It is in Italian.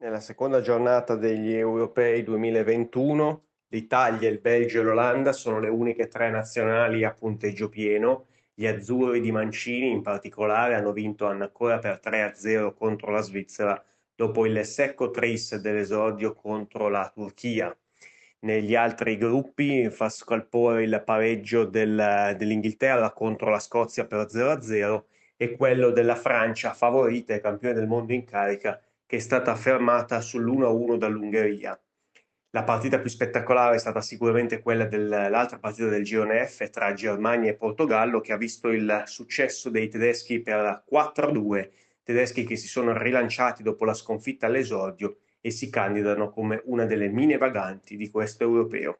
Nella seconda giornata degli Europei 2021, l'Italia, il Belgio e l'Olanda sono le uniche tre nazionali a punteggio pieno. Gli azzurri di Mancini, in particolare, hanno vinto ancora per 3-0 contro la Svizzera dopo il secco tris dell'esordio contro la Turchia. Negli altri gruppi fa scalpore il pareggio del, dell'Inghilterra contro la Scozia per 0-0 e quello della Francia, favorita e campione del mondo in carica, che è stata fermata sull'1-1 dall'Ungheria. La partita più spettacolare è stata sicuramente quella dell'altra partita del girone F tra Germania e Portogallo che ha visto il successo dei tedeschi per 4-2, tedeschi che si sono rilanciati dopo la sconfitta all'esordio e si candidano come una delle mine vaganti di questo europeo.